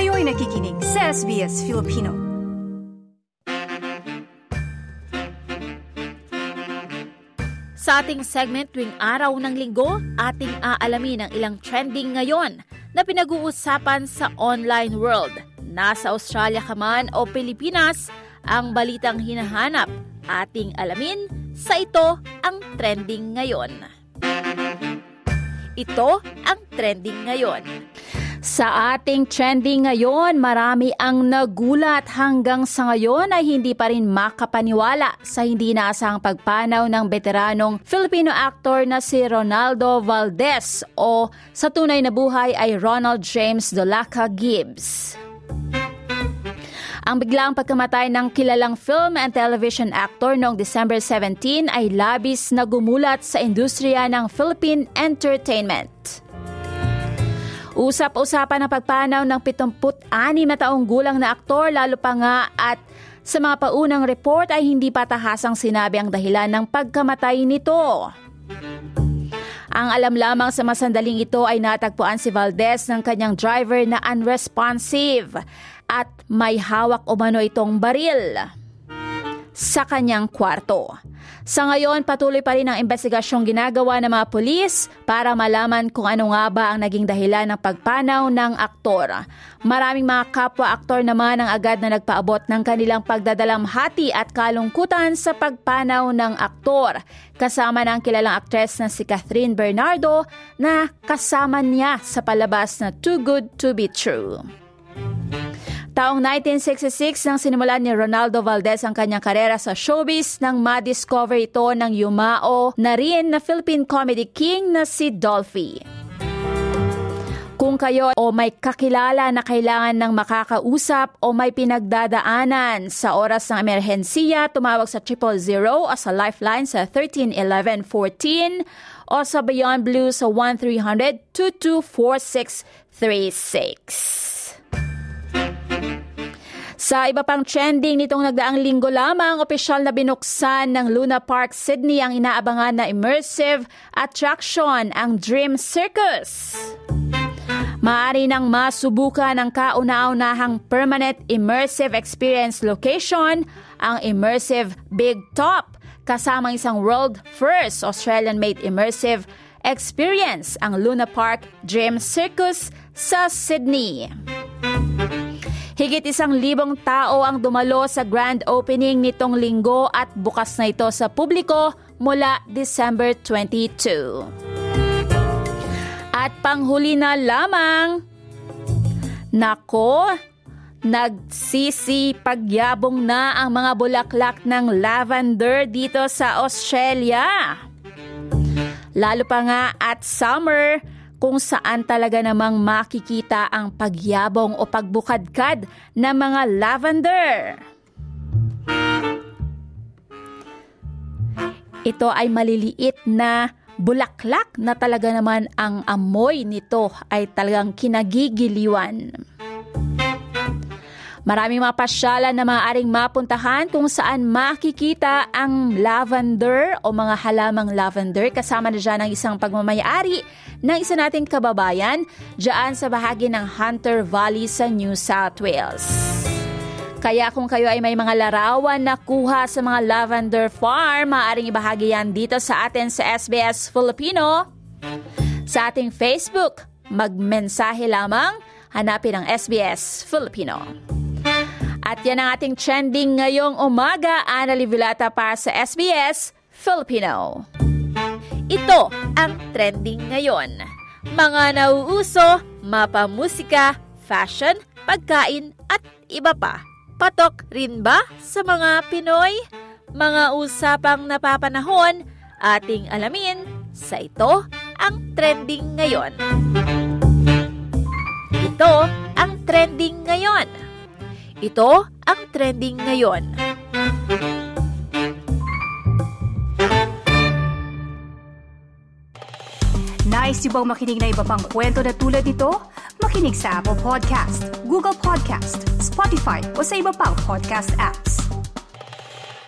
Kayo'y nakikinig sa SBS Filipino. Sa ating segment tuwing araw ng linggo, ating aalamin ang ilang trending ngayon na pinag-uusapan sa online world. Nasa Australia ka man o Pilipinas, ang balitang hinahanap ating alamin sa ito ang trending ngayon. Ito ang trending ngayon. Sa ating trending ngayon, marami ang nagulat hanggang sa ngayon ay hindi pa rin makapaniwala sa hindi inaasahang pagpanaw ng veteranong Filipino actor na si Ronaldo Valdez o sa tunay na buhay ay Ronald James Dolaca Gibbs. Ang biglang pagkamatay ng kilalang film and television actor noong December 17 ay labis na gumulat sa industriya ng Philippine entertainment. Usap-usapan ang pagpanaw ng 76 na taong gulang na aktor lalo pa nga at sa mga paunang report ay hindi patahasang sinabi ang dahilan ng pagkamatay nito. Ang alam lamang sa masandaling ito ay natagpuan si Valdez ng kanyang driver na unresponsive at may hawak umano itong baril sa kanyang kwarto. Sa ngayon, patuloy pa rin ang investigasyong ginagawa ng mga pulis para malaman kung ano nga ba ang naging dahilan ng pagpanaw ng aktor. Maraming mga kapwa-aktor naman ang agad na nagpaabot ng kanilang pagdadalamhati at kalungkutan sa pagpanaw ng aktor. Kasama ng kilalang aktres na si Catherine Bernardo na kasama niya sa palabas na Too Good To Be True. Taong 1966 nang sinimulan ni Ronaldo Valdez ang kanyang karera sa showbiz nang ma-discover ito ng yumao na rin na Philippine comedy king na si Dolphy. Kung kayo o may kakilala na kailangan ng makakausap o may pinagdadaanan sa oras ng emerhensiya, tumawag sa 000 o sa Lifeline sa 131114 o sa Beyond Blue sa 1300 224636. Sa iba pang trending nitong nagdaang linggo lamang, opisyal na binuksan ng Luna Park Sydney ang inaabangan na immersive attraction, ang Dream Circus. Maari nang masubukan ang kauna-unahang permanent immersive experience location, ang Immersive Big Top, kasama isang world first Australian-made immersive experience, ang Luna Park Dream Circus sa Sydney. Higit isang libong tao ang dumalo sa grand opening nitong linggo at bukas na ito sa publiko mula December 22. At panghuli na lamang, Nako, nagsisipagyabong na ang mga bulaklak ng lavender dito sa Australia. Lalo pa nga at summer, kung saan talaga namang makikita ang pagyabong o pagbukadkad ng mga lavender. Ito ay maliliit na bulaklak na talaga naman ang amoy nito ay talagang kinagigiliwan. Maraming mga pasyalan na maaaring mapuntahan kung saan makikita ang lavender o mga halamang lavender kasama na dyan ang isang pagmamayari ng isa nating kababayan dyan sa bahagi ng Hunter Valley sa New South Wales. Kaya kung kayo ay may mga larawan na kuha sa mga lavender farm, maaaring ibahagi yan dito sa atin sa SBS Filipino. Sa ating Facebook, magmensahe lamang, hanapin ang SBS Filipino. At yan ang ating trending ngayong umaga, Ana Livilata para sa SBS Filipino. Ito ang trending ngayon. Mga nauuso, mapamusika, fashion, pagkain at iba pa. Patok rin ba sa mga Pinoy? Mga usapang napapanahon, ating alamin sa ito ang trending ngayon. Ito ang trending ngayon. Ito ang trending ngayon. Nice yung bang makinig na iba pang kwento na tulad ito? Makinig sa Apple Podcast, Google Podcast, Spotify o sa iba pang podcast apps.